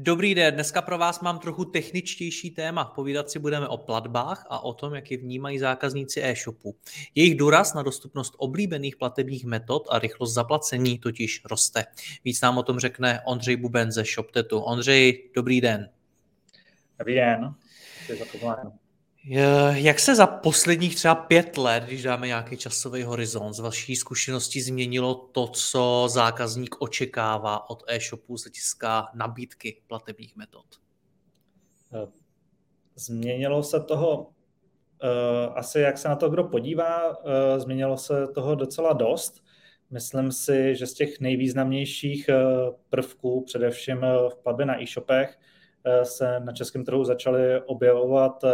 Dobrý den, dneska pro vás mám trochu techničtější téma. Povídat si budeme o platbách a o tom, jak je vnímají zákazníci e-shopu. Jejich důraz na dostupnost oblíbených platebních metod a rychlost zaplacení totiž roste. Víc nám o tom řekne Ondřej Buben ze ShopTetu. Ondřej, dobrý den. Dobrý den. Jak se za posledních třeba pět let, když dáme nějaký časový horizont, z vaší zkušenosti změnilo to, co zákazník očekává od e-shopu z hlediska nabídky platebních metod? Eh, změnilo se toho, eh, asi jak se na to kdo podívá, eh, změnilo se toho docela dost. Myslím si, že z těch nejvýznamnějších prvků, především v platbě na e-shopech, se na českém trhu začaly objevovat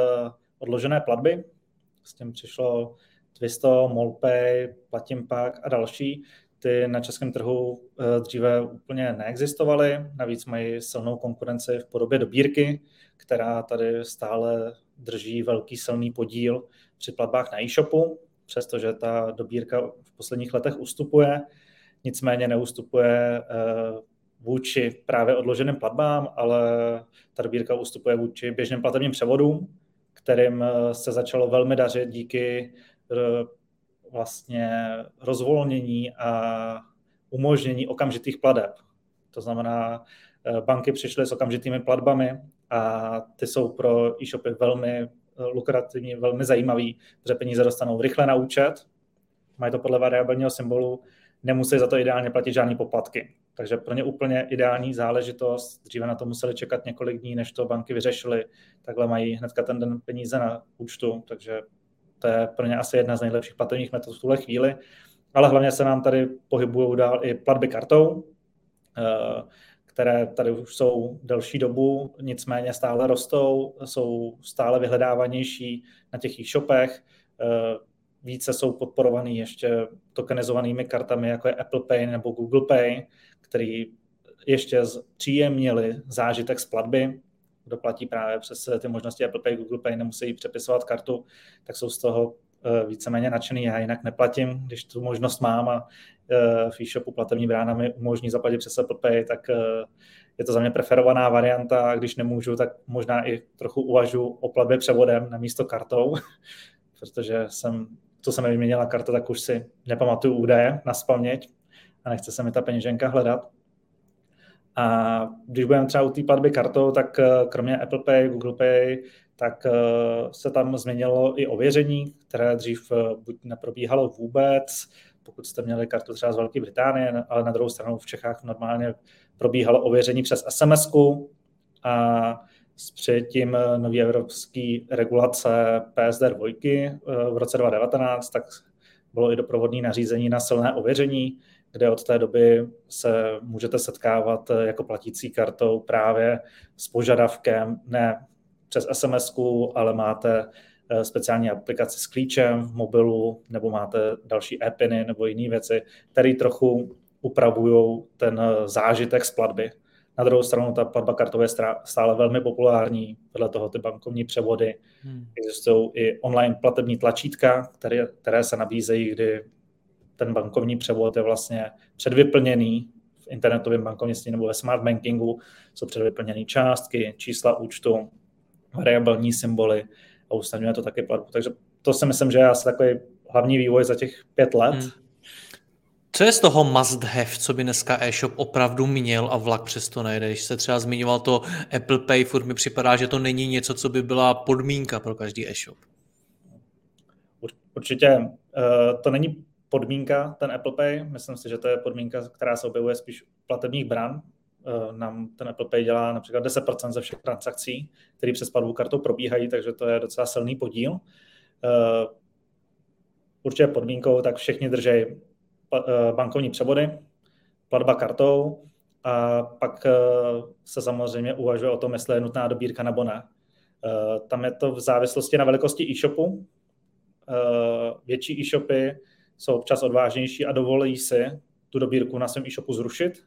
odložené platby. S tím přišlo Twisto, Molpay, Platin Pak a další. Ty na českém trhu eh, dříve úplně neexistovaly, navíc mají silnou konkurenci v podobě dobírky, která tady stále drží velký silný podíl při platbách na e-shopu, přestože ta dobírka v posledních letech ustupuje, nicméně neustupuje eh, vůči právě odloženým platbám, ale ta dobírka ustupuje vůči běžným platebním převodům, kterým eh, se začalo velmi dařit díky eh, vlastně rozvolnění a umožnění okamžitých pladeb. To znamená, eh, banky přišly s okamžitými platbami a ty jsou pro e-shopy velmi lukrativní, velmi zajímavý, protože peníze dostanou rychle na účet, mají to podle variabilního symbolu, nemusí za to ideálně platit žádné poplatky. Takže pro ně úplně ideální záležitost. Dříve na to museli čekat několik dní, než to banky vyřešily. Takhle mají hnedka ten den peníze na účtu, takže to je pro ně asi jedna z nejlepších platebních metod v tuhle chvíli. Ale hlavně se nám tady pohybují dál i platby kartou, eh, které tady už jsou delší dobu, nicméně stále rostou, jsou stále vyhledávanější na těch e-shopech. Eh, více jsou podporovaný ještě tokenizovanými kartami, jako je Apple Pay nebo Google Pay, který ještě příjemnili zážitek z platby, kdo platí právě přes ty možnosti Apple Pay, Google Pay, nemusí přepisovat kartu, tak jsou z toho eh, víceméně nadšený. Já jinak neplatím, když tu možnost mám a eh, v e-shopu platební brána mi umožní zaplatit přes Apple Pay, tak eh, je to za mě preferovaná varianta a když nemůžu, tak možná i trochu uvažu o platbě převodem na místo kartou, protože jsem, to se mi vyměnila karta, tak už si nepamatuju údaje na spaměť, a nechce se mi ta peněženka hledat. A když budeme třeba u té platby kartou, tak eh, kromě Apple Pay, Google Pay, tak eh, se tam změnilo i ověření, které dřív eh, buď neprobíhalo vůbec, pokud jste měli kartu třeba z Velké Británie, ale na druhou stranu v Čechách normálně probíhalo ověření přes sms a s přijetím nový evropský regulace PSD 2 v roce 2019, tak bylo i doprovodné nařízení na silné ověření, kde od té doby se můžete setkávat eh, jako platící kartou právě s požadavkem ne přes sms ale máte eh, speciální aplikaci s klíčem v mobilu, nebo máte další e-piny nebo jiné věci, které trochu upravují ten eh, zážitek z platby. Na druhou stranu ta platba kartou je stále velmi populární, vedle toho ty bankovní převody. Hmm. Existují i online platební tlačítka, které, které se nabízejí, kdy ten bankovní převod je vlastně předvyplněný v internetovém bankovnictví nebo ve smart bankingu, jsou předvyplněné částky, čísla účtu, variabilní symboly a usnadňuje to taky platbu. Takže to si myslím, že je asi takový hlavní vývoj za těch pět let. Hmm. Co je z toho must have, co by dneska e-shop opravdu měl a vlak přesto nejde? Když se třeba zmiňoval to Apple Pay, furt mi připadá, že to není něco, co by byla podmínka pro každý e-shop. Určitě uh, to není podmínka, ten Apple Pay. Myslím si, že to je podmínka, která se objevuje spíš u platebních bran. Eh, nám ten Apple Pay dělá například 10% ze všech transakcí, které přes platbu kartou probíhají, takže to je docela silný podíl. Eh, určitě podmínkou, tak všichni drží eh, bankovní převody, platba kartou a pak se samozřejmě uvažuje o tom, jestli je nutná dobírka nebo ne. Tam je to v závislosti na velikosti e-shopu. Větší e-shopy jsou občas odvážnější a dovolí si tu dobírku na svém e-shopu zrušit,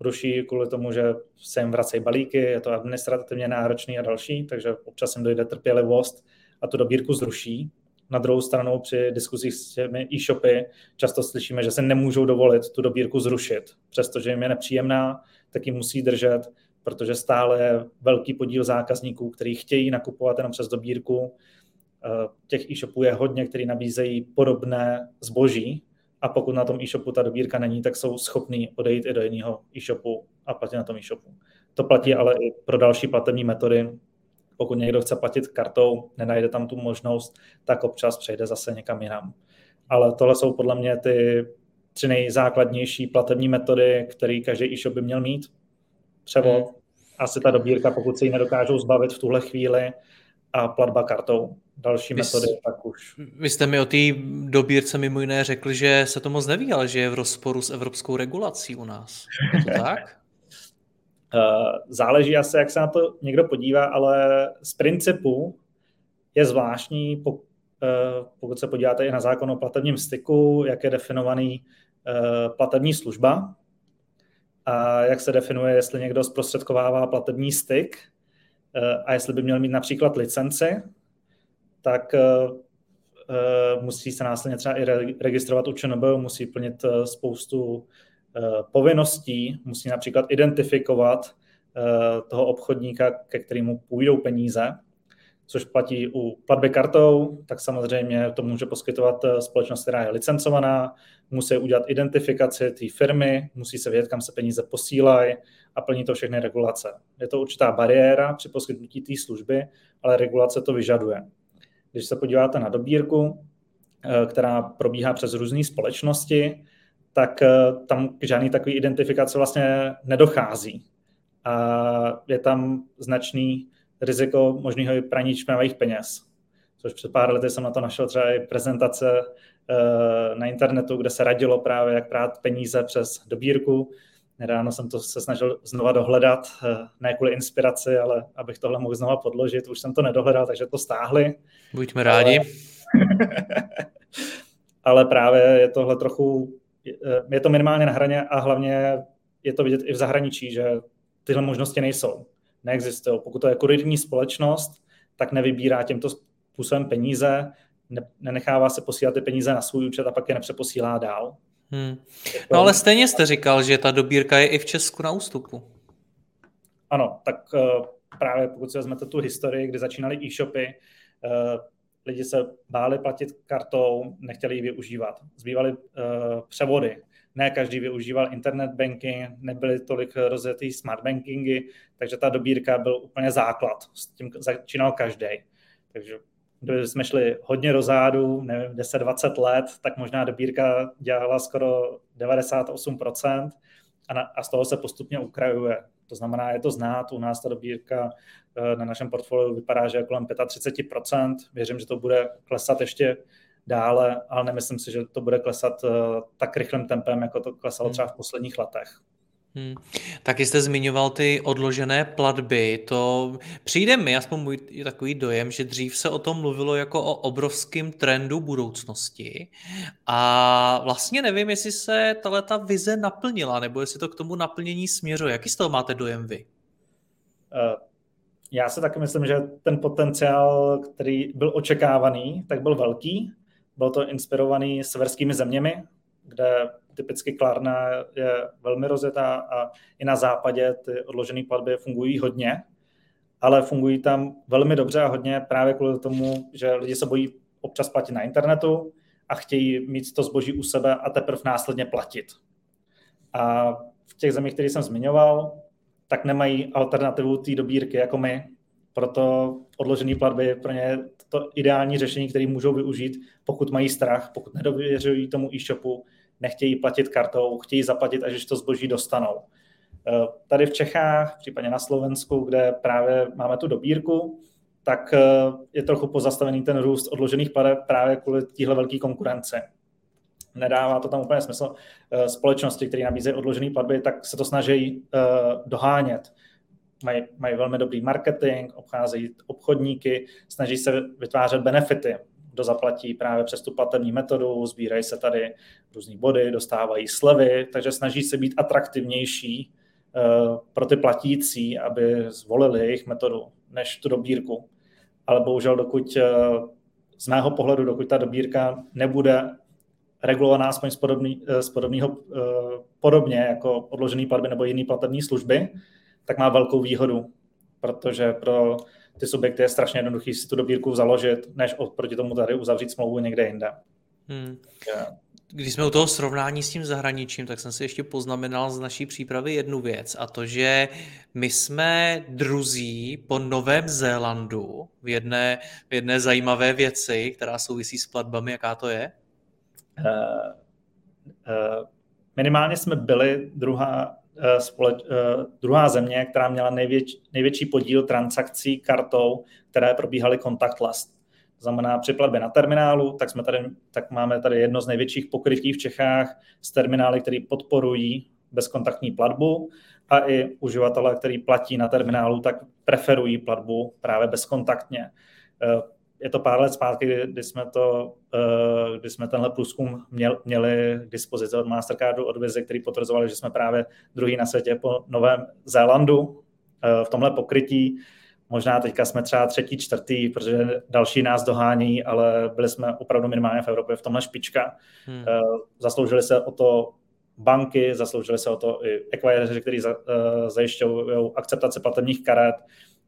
ruší kvůli tomu, že se jim vracejí balíky, je to administrativně náročný a další, takže občas jim dojde trpělivost a tu dobírku zruší. Na druhou stranu při diskuzích s těmi e-shopy často slyšíme, že se nemůžou dovolit tu dobírku zrušit, přestože jim je nepříjemná, tak ji musí držet, protože stále je velký podíl zákazníků, kteří chtějí nakupovat jenom přes dobírku. Eh, těch e-shopů je hodně, který nabízejí podobné zboží, a pokud na tom e-shopu ta dobírka není, tak jsou schopní odejít i do jiného e-shopu a platit na tom e-shopu. To platí ale i pro další platební metody. Pokud někdo chce platit kartou, nenajde tam tu možnost, tak občas přejde zase někam jinam. Ale tohle jsou podle mě ty tři nejzákladnější platební metody, které každý e-shop by měl mít. Převod, hmm. asi ta dobírka, pokud se ji nedokážou zbavit v tuhle chvíli, a platba kartou další vy, metody, tak už. Vy jste mi o té dobírce mimo jiné řekli, že se to moc neví, ale že je v rozporu s evropskou regulací u nás. Je to tak? Eh, záleží asi, jak se na to někdo podívá, ale z principu je zvláštní, eh, pokud se podíváte i na zákon o platebním styku, jak je definovaný eh, platební služba a jak se definuje, jestli někdo zprostředkovává platební styk a jestli by měl mít například licenci, tak uh, musí se následně třeba i registrovat u ČNB, musí plnit spoustu povinností, musí například identifikovat toho obchodníka, ke kterému půjdou peníze, což platí u platby kartou, tak samozřejmě to může poskytovat společnost, která je licencovaná, musí udělat identifikaci té firmy, musí se vědět, kam se peníze posílají a plní to všechny regulace. Je to určitá bariéra při poskytnutí té služby, ale regulace to vyžaduje. Když se podíváte na dobírku, eh, která probíhá přes různé společnosti, tak eh, tam k žádný takový identifikace vlastně nedochází. A je tam značný riziko možného praní špinavých peněz. Což před pár lety jsem na to našel třeba i prezentace eh, na internetu, kde se radilo právě, jak prát peníze přes dobírku. Nedávno jsem to se snažil znova dohledat, eh, ne kvůli inspiraci, ale abych tohle mohl znova podložit. Už jsem to nedohledal, takže to stáhli. Buďme rádi. Ale, ale právě je tohle trochu, je to minimálně na hraně a hlavně je to vidět i v zahraničí, že tyhle možnosti nejsou, neexistují. Pokud to je kurirní společnost, tak nevybírá tímto způsobem peníze, ne, nenechává se posílat ty peníze na svůj účet a pak je nepřeposílá dál. Hmm. No ale stejně jste říkal, že ta dobírka je i v Česku na ústupu. Ano, tak uh, právě pokud si vezmete tu historii, kdy začínaly e-shopy, uh, lidi se báli platit kartou, nechtěli ji využívat. Zbývaly uh, převody. Ne každý využíval internet banking, nebyly tolik rozjetý smart bankingy, takže ta dobírka byl úplně základ. S tím začínal každý. Takže kdyby jsme šli hodně do zádu, nevím, 10-20 let, tak možná dobírka dělala skoro 98% a, na, a z toho se postupně ukrajuje. To znamená, je to znát, u nás ta dobírka eh, na našem portfoliu vypadá, že je kolem 35%. Věřím, že to bude klesat ještě dále, ale nemyslím si, že to bude klesat eh, tak rychlým tempem, jako to klesalo hmm. třeba v posledních letech. Hmm. Taky jste zmiňoval ty odložené platby. To přijde mi, aspoň můj takový dojem, že dřív se o tom mluvilo jako o obrovském trendu budoucnosti. A vlastně nevím, jestli se ta vize naplnila, nebo jestli to k tomu naplnění směřuje. Jaký z toho máte dojem vy? Eh, já si taky myslím, že ten potenciál, který byl očekávaný, tak byl velký. Byl to inspirovaný severskými zeměmi, kde typicky Klarna je velmi rozjetá a i na západě ty odložené platby fungují hodně, ale fungují tam velmi dobře a hodně právě kvůli tomu, že lidi se bojí občas platit na internetu a chtějí mít to zboží u sebe a teprve následně platit. A v těch zemích, které jsem zmiňoval, tak nemají alternativu té dobírky jako my, proto odložené platby pro ně to ideální řešení, které můžou využít, pokud mají strach, pokud nedověřují tomu e-shopu, nechtějí platit kartou, chtějí zaplatit, až to zboží dostanou. Eh, tady v Čechách, případně na Slovensku, kde právě máme tu dobírku, tak je trochu pozastavený ten růst odložených pladeb právě kvůli téhle velké konkurence. Nedává to tam úplně smysl. Společnosti, které nabízejí odložené platby, tak se to snaží dohánět mají, mají velmi dobrý marketing, obcházejí obchodníky, snaží se vytvářet benefity. Kdo zaplatí právě přes tu platební metodu, sbírají se tady různé body, dostávají slevy, takže snaží se být atraktivnější uh, pro ty platící, aby zvolili jejich metodu než tu dobírku. Ale bohužel, dokud uh, z mého pohledu, dokud ta dobírka nebude regulovaná aspoň z, podobný, z podobného, podobně jako odložený platby nebo jiné platební služby, tak má velkou výhodu, protože pro ty subjekty je strašně jednoduchý si tu dobírku založit, než proti tomu tady uzavřít smlouvu někde jinde. Hmm. Když jsme u toho srovnání s tím zahraničím, tak jsem si ještě poznamenal z naší přípravy jednu věc a to, že my jsme druzí po Novém Zélandu v jedné, v jedné zajímavé věci, která souvisí s platbami, jaká to je? Uh, uh, minimálně jsme byli druhá, společ, eh, druhá země, která měla největší, největší podíl transakcí kartou, které probíhaly contactless. To znamená při platbě na terminálu, tak, jsme tady, tak máme tady jedno z největších pokrytí v Čechách s terminály, které podporují bezkontaktní platbu a i uživatelé, který platí na terminálu, tak preferují platbu právě bezkontaktně. Je to pár let zpátky, kdy jsme, to, eh, kdy jsme tenhle průzkum měl, měli k dispozici od Mastercardu, od Vizi, který potvrzovali, že jsme právě druhý na světě po Novém Zélandu eh, v tomhle pokrytí. Možná teďka jsme třeba třetí, čtvrtý, protože další nás dohání, ale byli jsme opravdu minimálně v Evropě v tomhle špička. Hmm. Eh, zasloužili se o to banky, zasloužili se o to i acquireři, kteří zajišťují akceptaci platebních karet.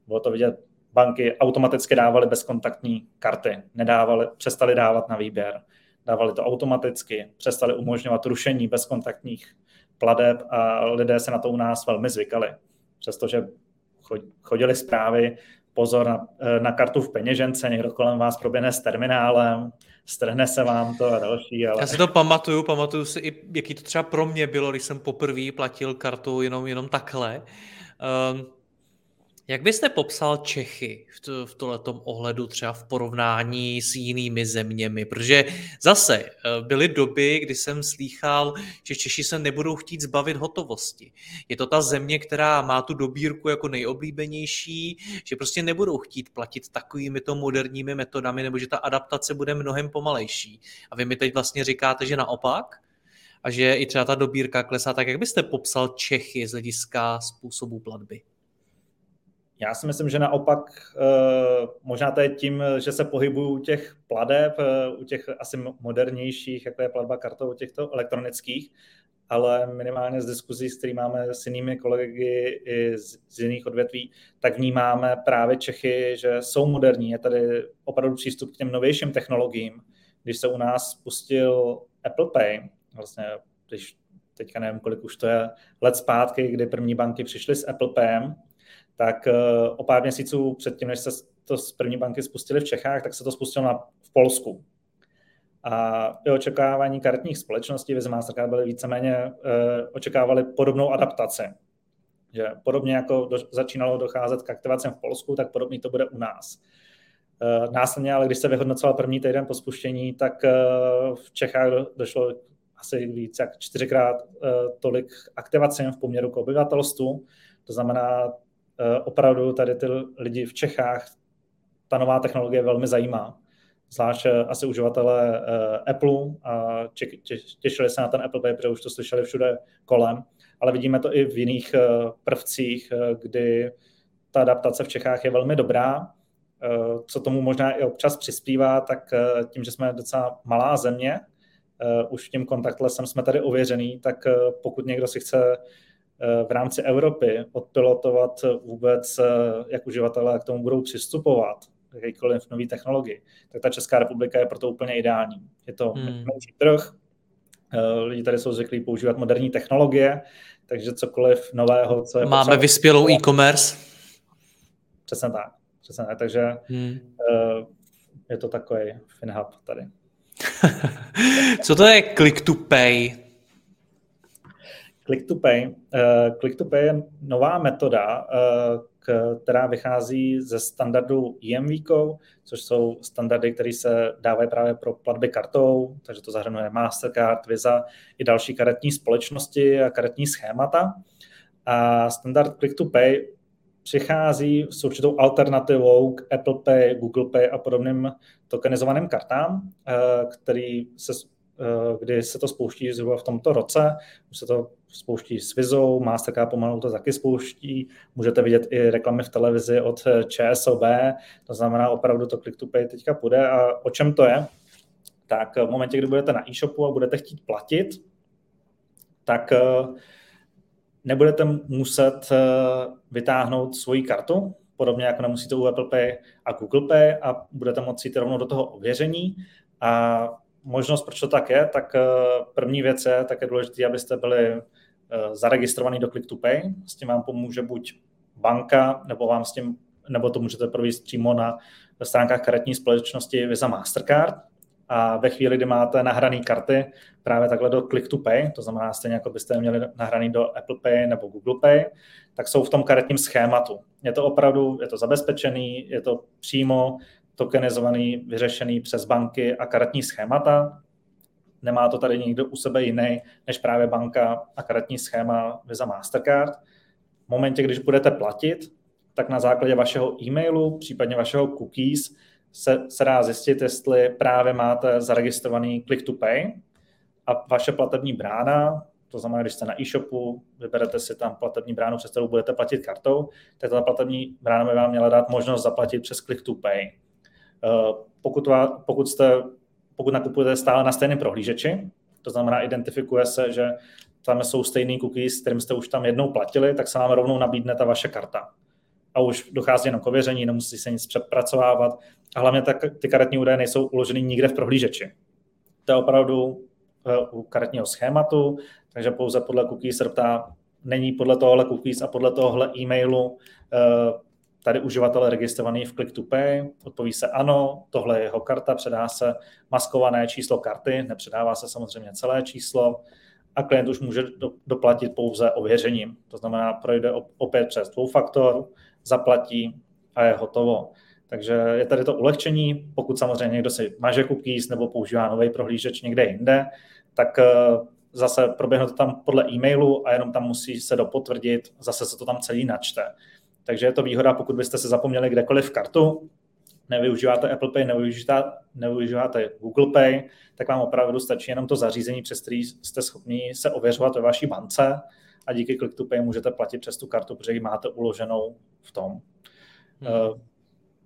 Bylo to vidět banky automaticky dávaly bezkontaktní karty, nedávali, přestali dávat na výběr, dávali to automaticky, přestali umožňovat rušení bezkontaktních pladeb a lidé se na to u nás velmi zvykali. Přestože chodili zprávy, pozor na, na kartu v peněžence, někdo kolem vás proběhne s terminálem, strhne se vám to a další. Ale... Já si to pamatuju, pamatuju si i, jaký to třeba pro mě bylo, když jsem poprvé platil kartu jenom, jenom takhle. Um, jak byste popsal Čechy v, to, v tohletom ohledu třeba v porovnání s jinými zeměmi? Protože zase eh, byly doby, kdy jsem slýchal, že Češi se nebudou chtít zbavit hotovosti. Je to ta země, která má tu dobírku jako nejoblíbenější, že prostě nebudou chtít platit takovými to moderními metodami, nebo že ta adaptace bude mnohem pomalejší. A vy mi teď vlastně říkáte, že naopak? A že i třeba ta dobírka klesá. Tak jak byste popsal Čechy z hlediska způsobu platby? Já si myslím, že naopak eh, možná to je tím, že se pohybuju u těch pladeb, eh, u těch asi modernějších, jako je platba kartou, u těchto elektronických, ale minimálně z diskuzí, s kterými máme s jinými kolegy i z, z jiných odvětví, tak vnímáme právě Čechy, že jsou moderní. Je tady opravdu přístup k těm novějším technologiím. Když se u nás spustil Apple Pay, vlastně když teďka nevím, kolik už to je let zpátky, kdy první banky přišly s Apple Payem, tak eh, o pár měsíců předtím, než se to z první banky spustili v Čechách, tak se to spustilo na, v Polsku. A i očekávání karetních společností Visa Mastercard byly víceméně, e, očekávali podobnou adaptaci. Že podobně jako do, začínalo docházet k aktivacím v Polsku, tak podobně to bude u nás. E, následně, ale když se vyhodnocoval první týden po spuštění, tak v Čechách do, došlo asi víc jak čtyřikrát tolik aktivacím v poměru k obyvatelstvu. To znamená, Eh, opravdu tady ty lidi v Čechách ta nová technologie velmi zajímá. Zvlášť eh, asi uživatelé eh, Apple a těšili se na ten Apple Pay, protože už to slyšeli všude kolem, ale vidíme to i v jiných prvcích, kdy ta adaptace v Čechách je velmi dobrá. Co tomu možná i občas přispívá, tak tím, že jsme docela malá země, už tím kontaktlesem jsme tady ověřený, tak pokud někdo si chce v rámci Evropy odpilotovat vůbec, eh, jak uživatelé k tomu budou přistupovat, jakýkoliv nový technologii, tak ta Česká republika je proto úplně ideální. Je to hmm. menší trh, eh, lidi tady jsou zvyklí používat moderní technologie, takže cokoliv nového, co je Máme vyspělou e-commerce. Přesně tak. Přesně tak. Takže hmm. Eh, je to takový FinHub tady. co to je click to pay? Click to Pay. Uh, Click to Pay je nová metoda uh, která vychází ze standardu EMV, což jsou standardy, které se dávají právě pro platby kartou, takže to zahrnuje Mastercard, Visa i další karetní společnosti a karetní schémata. A standard Click to Pay přichází s určitou alternativou k Apple Pay, Google Pay a podobným tokenizovaným kartám, eh, který se, eh, kdy se to spouští zhruba v tomto roce. Už se to spouští s Vizou, Mastercard pomalu to taky spouští. Můžete vidět i reklamy v televizi od eh, ČSOB, to znamená opravdu to Click to Pay teďka půjde. A o čem to je? Tak v momentě, kdy budete na e-shopu a budete chtít platit, tak nebudete muset eh, vytáhnout svoji kartu, podobně jako nemusíte u Apple Pay a Google Pay a budete moci jít rovnou do toho ověření. A možnost, proč to tak je, tak eh, první věc je, tak je důležité, abyste byli eh, zaregistrovaný do Click to Pay. S tím vám pomůže buď banka, nebo vám s tím, nebo to můžete provést přímo na stránkách karetní společnosti Visa Mastercard a ve chvíli, kdy máte nahrané karty právě takhle do Click to Pay, to znamená stejně jako byste měli nahraný do Apple Pay nebo Google Pay, tak jsou v tom karetním schématu. Je to opravdu, je to zabezpečený, je to přímo tokenizovaný, vyřešený přes banky a karetní schémata. Nemá to tady nikdo u sebe jiný, než právě banka a karetní schéma Visa Mastercard. V momentě, když budete platit, tak na základě vašeho e-mailu, případně vašeho cookies, se, se dá zjistit, jestli právě máte zaregistrovaný Click to Pay a vaše platební brána, to znamená, když jste na e-shopu, vyberete si tam platební bránu, přes kterou budete platit kartou, tak ta platební brána by vám měla dát možnost zaplatit přes Click to Pay. Eh, pokud, vás, pokud, jste, pokud nakupujete stále na stejném prohlížeči, to znamená, identifikuje se, že tam jsou stejný cookies, kterým jste už tam jednou platili, tak se vám rovnou nabídne ta vaše karta a už dochází jenom k ověření, nemusí se nic přepracovávat a hlavně tak, ty karetní údaje nejsou uloženy nikde v prohlížeči. To je opravdu eh, u karetního schématu, takže pouze podle cookies se ptá, není podle tohohle cookies a podle tohohle e-mailu eh, tady uživatel registrovaný v Click to Pay, odpoví se ano, tohle je jeho karta, předá se maskované číslo karty, nepředává se samozřejmě celé číslo a klient už může doplatit pouze ověřením. To znamená, projde opět přes dvoufaktor, zaplatí a je hotovo. Takže je tady to ulehčení, pokud samozřejmě někdo si maže cookies nebo používá nový prohlížeč někde jinde, tak eh, zase proběhne to tam podle e-mailu a jenom tam musí se dopotvrdit, zase se to tam celý načte. Takže je to výhoda, pokud byste se zapomněli kdekoliv kartu, nevyužíváte Apple Pay, nevyužíváte, nevyužíváte Google Pay, tak vám opravdu stačí jenom to zařízení, přes který jste schopni se ověřovat ve vaší bance a díky Click to Pay můžete platit přes tu kartu, protože ji máte uloženou v tom. Hmm. Eh,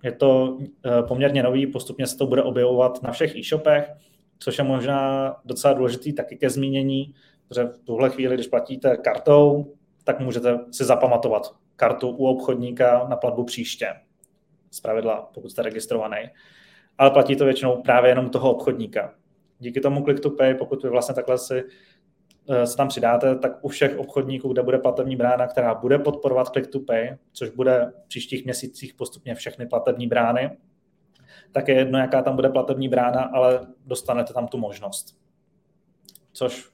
je to eh, poměrně nový, postupně se to bude objevovat na všech e-shopech, což je možná docela důležitý taky ke zmínění, protože v tuhle chvíli, když platíte kartou, tak můžete si zapamatovat kartu u obchodníka na platbu příště. Z pravidla, pokud jste registrovaný. Ale platí to většinou právě jenom toho obchodníka. Díky tomu Click to Pay, pokud vy vlastně takhle si Eh, se tam přidáte, tak u všech obchodníků, kde bude platební brána, která bude podporovat Click to Pay, což bude v příštích měsících postupně všechny platební brány, tak je jedno, jaká tam bude platební brána, ale dostanete tam tu možnost. Což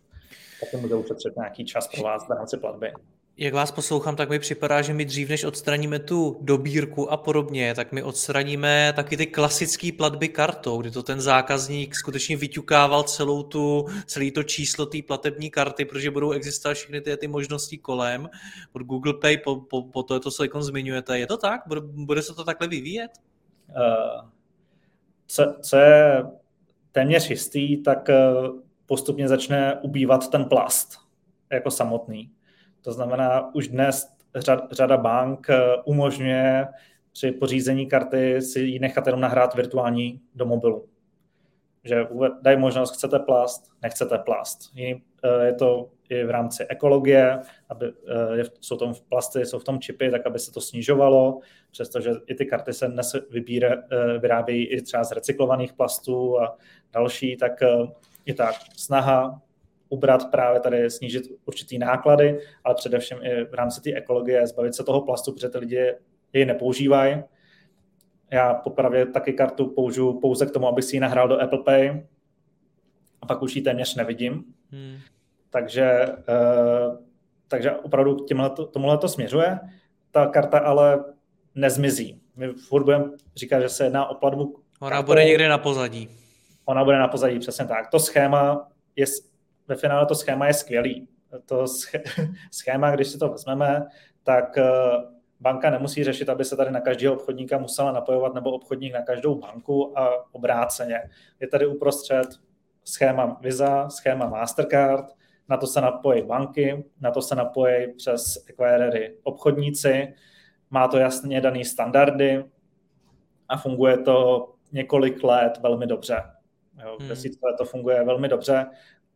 potom bude ušetřit nějaký čas pro vás v rámci platby. Jak vás poslouchám, tak mi připadá, že my dřív, než odstraníme tu dobírku a podobně, tak my odstraníme taky ty klasické platby kartou, kdy to ten zákazník skutečně vyťukával celou tu, celý to číslo té platební karty, protože budou existovat všechny ty, ty možnosti kolem. Od Google Pay po, po, po to, to co zmiňujete. Je to tak? Bude, bude se to takhle vyvíjet? Uh, co, co je téměř jistý, tak eh, postupně začne ubývat ten plast jako samotný. To znamená, už dnes řad, řada bank eh, umožňuje při pořízení karty si ji nechat jenom nahrát virtuální do mobilu. Že dají možnost, chcete plast, nechcete plast. Eh, je to i v rámci ekologie, aby, eh, jsou tam plasty, jsou v tom čipy, tak aby se to snižovalo, přestože i ty karty se dnes vybíre, vyrábějí i třeba z recyklovaných plastů a další, tak je tak snaha ubrat právě tady, snížit určitý náklady, ale především i v rámci té ekologie zbavit se toho plastu, protože ty lidi jej nepoužívají. Já popravě taky kartu použiju pouze k tomu, abych si ji nahrál do Apple Pay a pak už ji téměř nevidím. Hmm. Takže, uh, takže opravdu k tomuhle to směřuje. Ta karta ale nezmizí. My furt budeme říkat, že se jedná o platbu. Ona bude někde na pozadí. Ona bude na pozadí, přesně tak. To schéma je, ve finále to schéma je skvělý. To schéma, když si to vezmeme, tak eh, banka nemusí řešit, aby se tady na každého obchodníka musela napojovat nebo obchodník na každou banku a obráceně. Je tady uprostřed schéma Visa, schéma Mastercard, na to se napojí banky, na to se napojí přes acquirery obchodníci, má to jasně daný standardy a funguje to několik let velmi dobře. Jo, hmm. Desítky let to funguje velmi dobře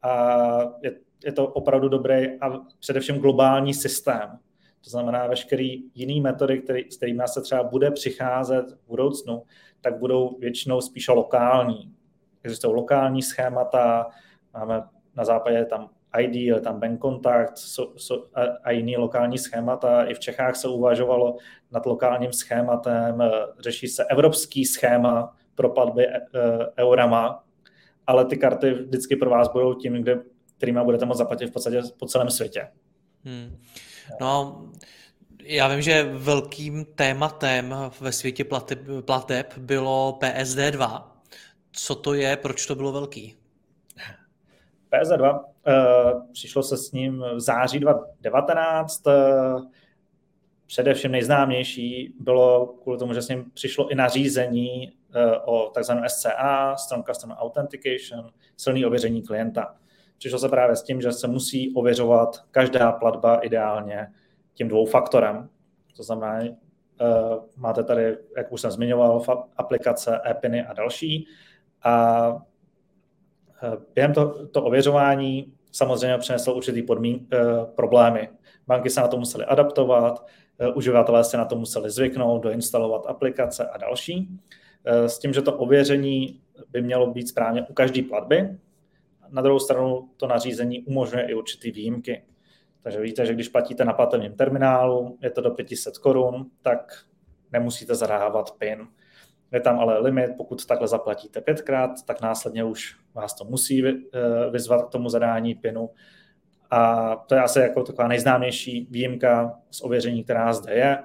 a je, je to opravdu dobrý a především globální systém. To znamená, veškerý jiný metody, který, s kterými se třeba bude přicházet v budoucnu, tak budou většinou spíše lokální. Existují lokální schémata, máme na západě tam ID, je tam bank contact so, so, a, a jiný lokální schémata. I v Čechách se uvažovalo nad lokálním schématem, řeší se evropský schéma pro platby e, eurama, ale ty karty vždycky pro vás budou tím, kde, kterýma budete moct zaplatit v podstatě po celém světě. Hmm. No, já vím, že velkým tématem ve světě plateb, plateb bylo PSD2. Co to je, proč to bylo velký? PSD2, uh, eh, přišlo se s ním v září 2019. Uh, především nejznámější bylo kvůli tomu, že s ním přišlo i nařízení o takzvaném SCA, Strong Customer Authentication, silný ověření klienta. Přišlo se právě s tím, že se musí ověřovat každá platba ideálně tím dvou faktorem. To znamená, uh, máte tady, jak už jsem zmiňoval, aplikace, e a další. A uh, během to, to ověřování samozřejmě přineslo určitý podmín, uh, problémy. Banky se na to musely adaptovat, uživatelé se na to museli zvyknout, doinstalovat aplikace a další. Uh, s tím, že to ověření by mělo být správně u každé platby, na druhou stranu to nařízení umožňuje i určitý výjimky. Takže víte, že když platíte na platebním terminálu, je to do 500 korun, tak nemusíte zadávat PIN. Je tam ale limit, pokud takhle zaplatíte pětkrát, tak následně už vás to musí eh, vyzvat k tomu zadání PINu. A to je asi jako taková nejznámější výjimka z ověření, která zde je.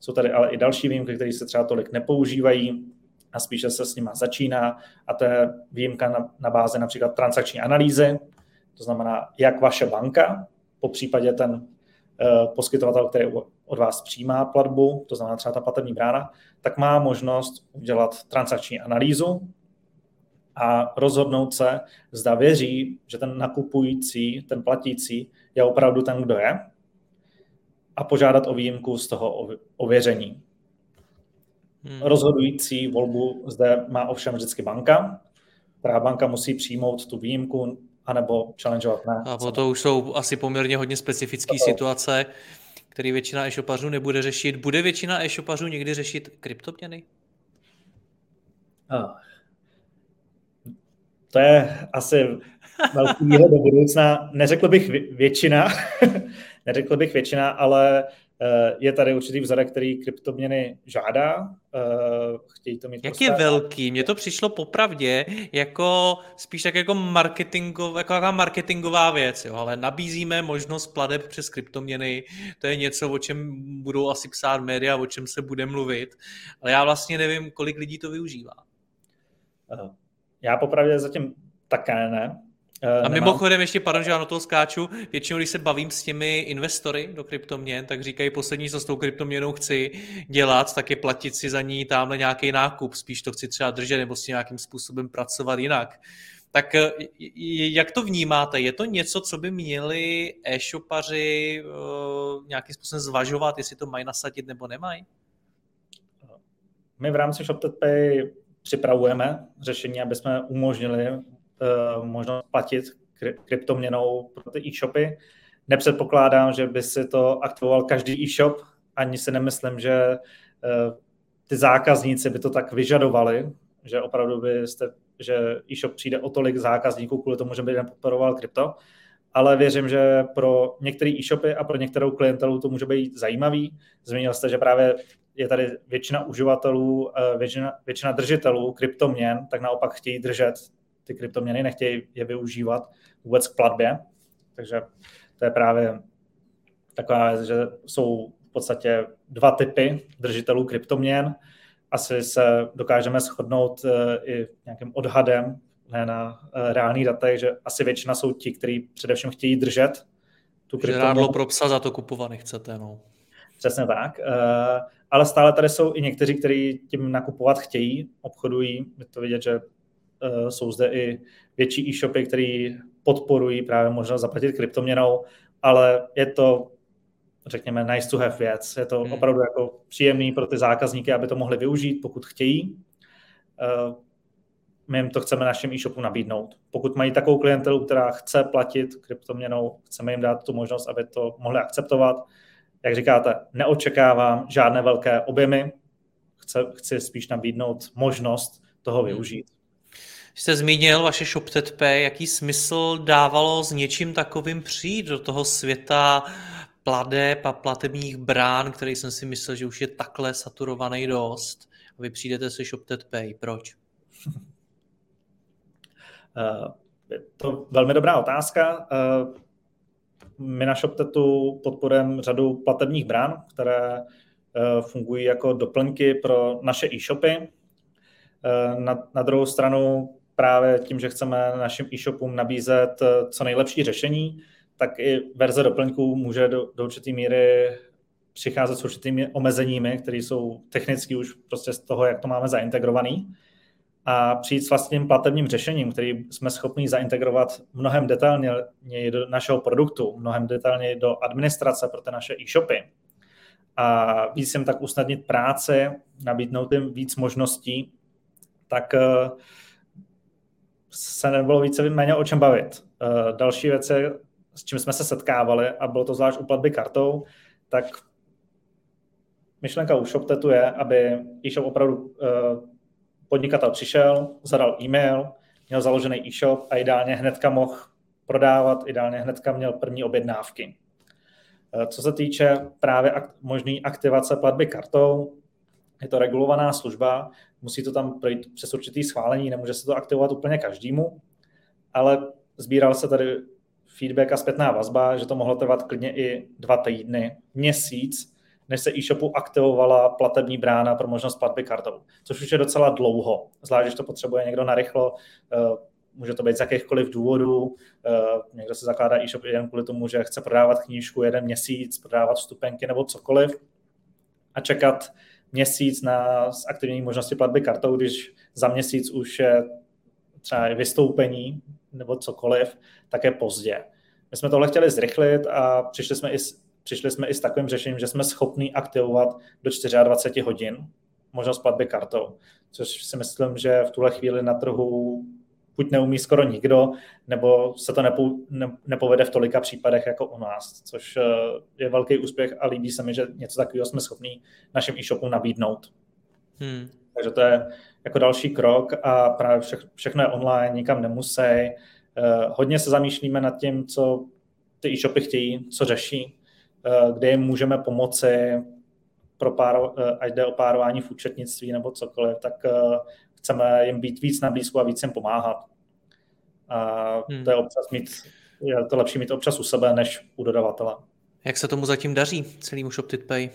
Jsou tady ale i další výjimky, které se třeba tolik nepoužívají a spíše se s nima začíná a to je výjimka na, na bázi například transakční analýzy, to znamená, jak vaše banka, po případě ten uh, poskytovatel, který od vás přijímá platbu, to znamená třeba ta platební brána, tak má možnost udělat transakční analýzu a rozhodnout se, zda věří, že ten nakupující, ten platící je opravdu ten, kdo je a požádat o výjimku z toho ověření. Hmm. Rozhodující volbu zde má ovšem vždycky banka, která banka musí přijmout tu výjimku anebo challengeovat ne. A to už jsou asi poměrně hodně specifické situace, které většina e-shopařů nebude řešit. Bude většina e-shopařů někdy řešit kryptoměny? Oh. To je asi velký výhled do budoucna. Neřekl bych většina, neřekl bych většina, ale je tady určitý vzorek, který kryptoměny žádá. Eh, chtějí to mít Jak prostě... je velký? Mně to přišlo popravdě jako spíš tak jako, marketingov, jako marketingová věc, jo? ale nabízíme možnost pladeb přes kryptoměny. To je něco, o čem budou asi psát média, o čem se bude mluvit. Ale já vlastně nevím, kolik lidí to využívá. Eh, já popravdě zatím také ne. Uh, a mimochodem ještě, pardon, že já na toho skáču, většinou, když se bavím s těmi investory do kryptoměn, tak říkají poslední, co s tou kryptoměnou chci dělat, tak je platit si za ní tamhle nějaký nákup, spíš to chci třeba držet nebo s nějakým způsobem pracovat jinak. Tak eh, jak to vnímáte? Je to něco, co by měli e-shopaři uh, nějakým způsobem zvažovat, jestli to mají nasadit nebo nemají? My v rámci ShopTPay připravujeme řešení, aby jsme umožnili uh, možnost platit kryptoměnou pro ty e-shopy. Nepředpokládám, že by si to aktivoval každý e-shop, ani si nemyslím, že uh, ty zákazníci by to tak vyžadovali, že opravdu byste, že e-shop přijde o tolik zákazníků kvůli tomu, že by nepodporoval krypto, ale věřím, že pro některé e-shopy a pro některou klientelu to může být zajímavý. Zmínil jste, že právě je tady většina uživatelů, eh, většina, většina držitelů kryptoměn, tak naopak chtějí držet ty kryptoměny, nechtějí je využívat vůbec k platbě. Takže to je právě taková věc, že jsou v podstatě dva typy držitelů kryptoměn. Asi se dokážeme shodnout i nějakým odhadem, ne na reálných datech, že asi většina jsou ti, kteří především chtějí držet tu kryptoměnu. pro psa za to kupovat nechcete, no. Přesně tak. Ale stále tady jsou i někteří, kteří tím nakupovat chtějí, obchodují. Je to vidět, že jsou zde i větší e-shopy, které podporují právě možnost zaplatit kryptoměnou, ale je to, řekněme, nice to have věc. Je to hmm. opravdu jako příjemný pro ty zákazníky, aby to mohli využít, pokud chtějí. Eh, my jim to chceme našim e-shopu nabídnout. Pokud mají takovou klientelu, která chce platit kryptoměnou, chceme jim dát tu možnost, aby to mohli akceptovat. Jak říkáte, neočekávám žádné velké objemy, chci, chci spíš nabídnout možnost toho hmm. Jste zmínil vaše ShopTetP, jaký smysl dávalo s něčím takovým přijít do toho světa pladeb a platebních brán, který jsem si myslel, že už je takhle saturovaný dost. A vy přijdete se ShopTetPay. Proč? Je to velmi dobrá otázka. Uh, my na ShopTetu podporujeme řadu platebních brán, které uh, fungují jako doplňky pro naše e-shopy. Na, na druhou stranu právě tím, že chceme našim e-shopům nabízet eh, co nejlepší řešení, tak i verze doplňků může do, do určité míry přicházet s určitými omezeními, které jsou technicky už prostě z toho, jak to máme zaintegrovaný. A přijít s vlastním platebním řešením, který jsme schopni zaintegrovat mnohem detailněji do našeho produktu, mnohem detailněji do administrace pro ty naše e-shopy. A víc jim tak usnadnit práci, nabídnout jim víc možností, tak uh, se nebylo více méně o čem bavit. Uh, další věci, s čím jsme se setkávali, a bylo to zvlášť u platby kartou, tak myšlenka u ShopTetu je, aby e-shop opravdu uh, podnikatel přišel, zadal e-mail, měl založený e-shop a ideálně hnedka mohl prodávat, ideálně hnedka měl první objednávky. Uh, co se týče právě možné aktivace platby kartou, je to regulovaná služba, musí to tam projít přes určitý schválení, nemůže se to aktivovat úplně každému, ale sbíral se tady feedback a zpětná vazba, že to mohlo trvat klidně i dva týdny, měsíc, než se e-shopu aktivovala platební brána pro možnost platby kartou, což už je docela dlouho, zvlášť, když to potřebuje někdo narychlo, eh, může to být z jakýchkoliv důvodů, eh, někdo se zakládá e-shop jen kvůli tomu, že chce prodávat knížku jeden měsíc, prodávat vstupenky nebo cokoliv a čekat měsíc na aktivní možnosti platby kartou, když za měsíc už je třeba vystoupení nebo cokoliv, tak je pozdě. My jsme tohle chtěli zrychlit a přišli jsme i s, přišli jsme i s takovým řešením, že jsme schopni aktivovat do 24 hodin možnost platby kartou, což si myslím, že v tuhle chvíli na trhu buď neumí skoro nikdo, nebo se to nepo, ne, nepovede v tolika případech jako u nás, což eh, je velký úspěch a líbí se mi, že něco takového jsme schopni našim e-shopům nabídnout. Hmm. Takže to je jako další krok a právě vše, všechno je online, nikam nemusí. Eh, hodně se zamýšlíme nad tím, co ty e-shopy chtějí, co řeší, eh, kde jim můžeme pomoci, pro páro, ať jde o párování v účetnictví nebo cokoliv, tak chceme jim být víc na blízku a víc jim pomáhat. A hmm. to je občas mít, je to lepší mít občas u sebe, než u dodavatele. Jak se tomu zatím daří, celýmu ShopTitPay?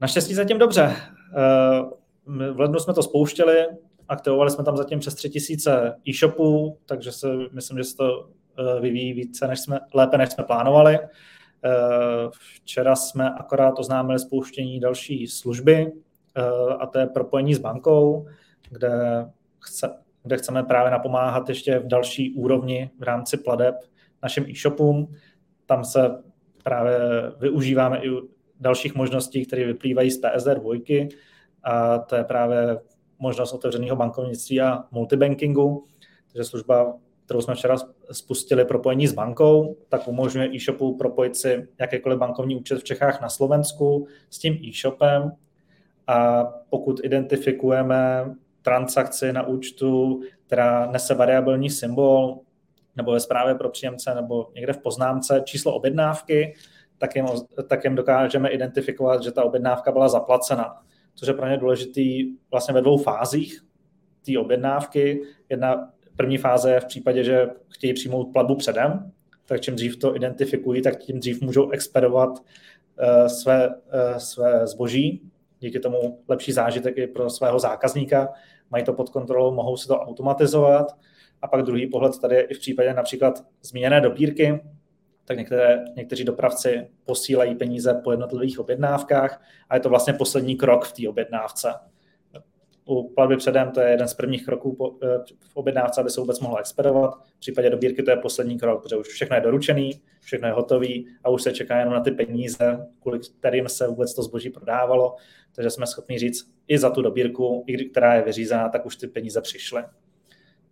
Naštěstí zatím dobře. Eh, v lednu jsme to spouštěli, aktivovali jsme tam zatím přes 3000 e-shopů, takže si myslím, že se to eh, vyvíjí více, než jsme, lépe, než jsme plánovali. Eh, včera jsme akorát oznámili spouštění další služby, a to je propojení s bankou, kde, chce, kde chceme právě napomáhat ještě v další úrovni v rámci pladeb našim e-shopům. Tam se právě využíváme i dalších možností, které vyplývají z PSD 2, a to je právě možnost otevřeného bankovnictví a multibankingu. Takže služba, kterou jsme včera spustili propojení s bankou, tak umožňuje e-shopu propojit si jakýkoliv bankovní účet v Čechách na Slovensku s tím e-shopem a pokud identifikujeme transakci na účtu, která nese variabilní symbol, nebo ve zprávě pro příjemce, nebo někde v poznámce číslo objednávky, tak jim, tak jim dokážeme identifikovat, že ta objednávka byla zaplacena. Což je pro ně důležitý vlastně ve dvou fázích té objednávky. Jedna první fáze je v případě, že chtějí přijmout platbu předem, tak čím dřív to identifikují, tak tím dřív můžou expedovat své, své zboží, díky tomu lepší zážitek i pro svého zákazníka, mají to pod kontrolou, mohou si to automatizovat. A pak druhý pohled tady je i v případě například zmíněné dobírky, tak některé, někteří dopravci posílají peníze po jednotlivých objednávkách a je to vlastně poslední krok v té objednávce. U platby předem to je jeden z prvních kroků eh, v objednávce, aby se vůbec mohlo expedovat. V případě dobírky to je poslední krok, protože už všechno je doručený, všechno je hotový a už se čeká jenom na ty peníze, kvůli kterým se vůbec to zboží prodávalo. Takže jsme schopni říct, i za tu dobírku, i která je vyřízená, tak už ty peníze přišly.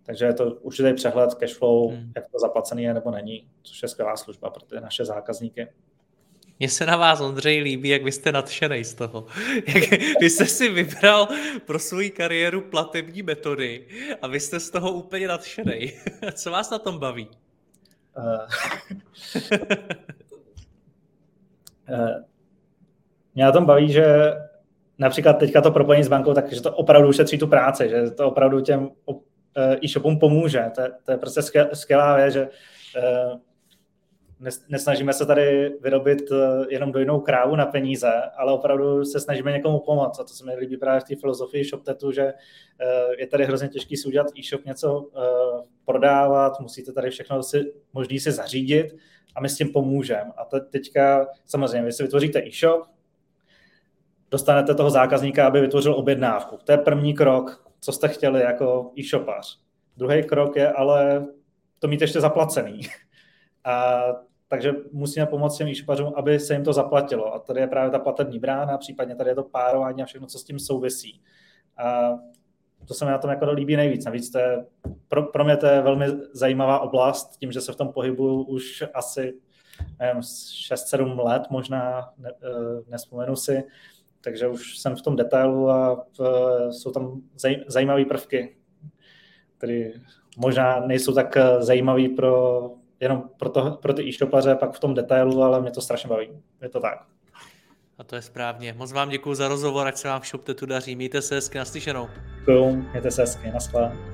Takže je to určitý přehled flow, hmm. jak to zaplacený je nebo není, což je skvělá služba pro ty naše zákazníky. Mně se na vás, Ondřej, líbí, jak vy jste nadšený z toho. Jak vy jste si vybral pro svou kariéru platební metody a vy jste z toho úplně nadšený. Co vás na tom baví? Uh, uh, mě na tom baví, že například teďka to propojení s bankou, takže to opravdu ušetří tu práci, že to opravdu těm e-shopům pomůže. To je, to je prostě skvělá věc, že nesnažíme se tady vyrobit eh, jenom dojnou krávu na peníze, ale opravdu se snažíme někomu pomoct. A to se mi líbí právě v té filozofii ShopTetu, že eh, je tady hrozně těžký si udělat e-shop, něco eh, prodávat, musíte tady všechno si, možný si zařídit a my s tím pomůžeme. A to teďka, samozřejmě, vy si vytvoříte e-shop, dostanete toho zákazníka, aby vytvořil objednávku. To je první krok, co jste chtěli jako e-shopař. Druhý krok je ale to mít ještě zaplacený. A takže musíme pomoct těm e aby se jim to zaplatilo. A tady je právě ta platební brána, případně tady je to párování a všechno, co s tím souvisí. A to se mi na tom jako líbí nejvíc. Navíc to je, pro, pro mě to je velmi zajímavá oblast, tím, že se v tom pohybuju už asi 6-7 let, možná ne, eh, nespomenu si, takže už jsem v tom detailu a v, jsou tam zaj, zajímavé prvky, které možná nejsou tak eh, zajímavé pro jenom pro, to, pro ty e-shopaře, pak v tom detailu, ale mě to strašně baví. Je to tak. A to je správně. Moc vám děkuji za rozhovor, ať se vám v ShopTetu daří. Mějte se hezky, naslyšenou. Děkuji, mějte se hezky, naschle.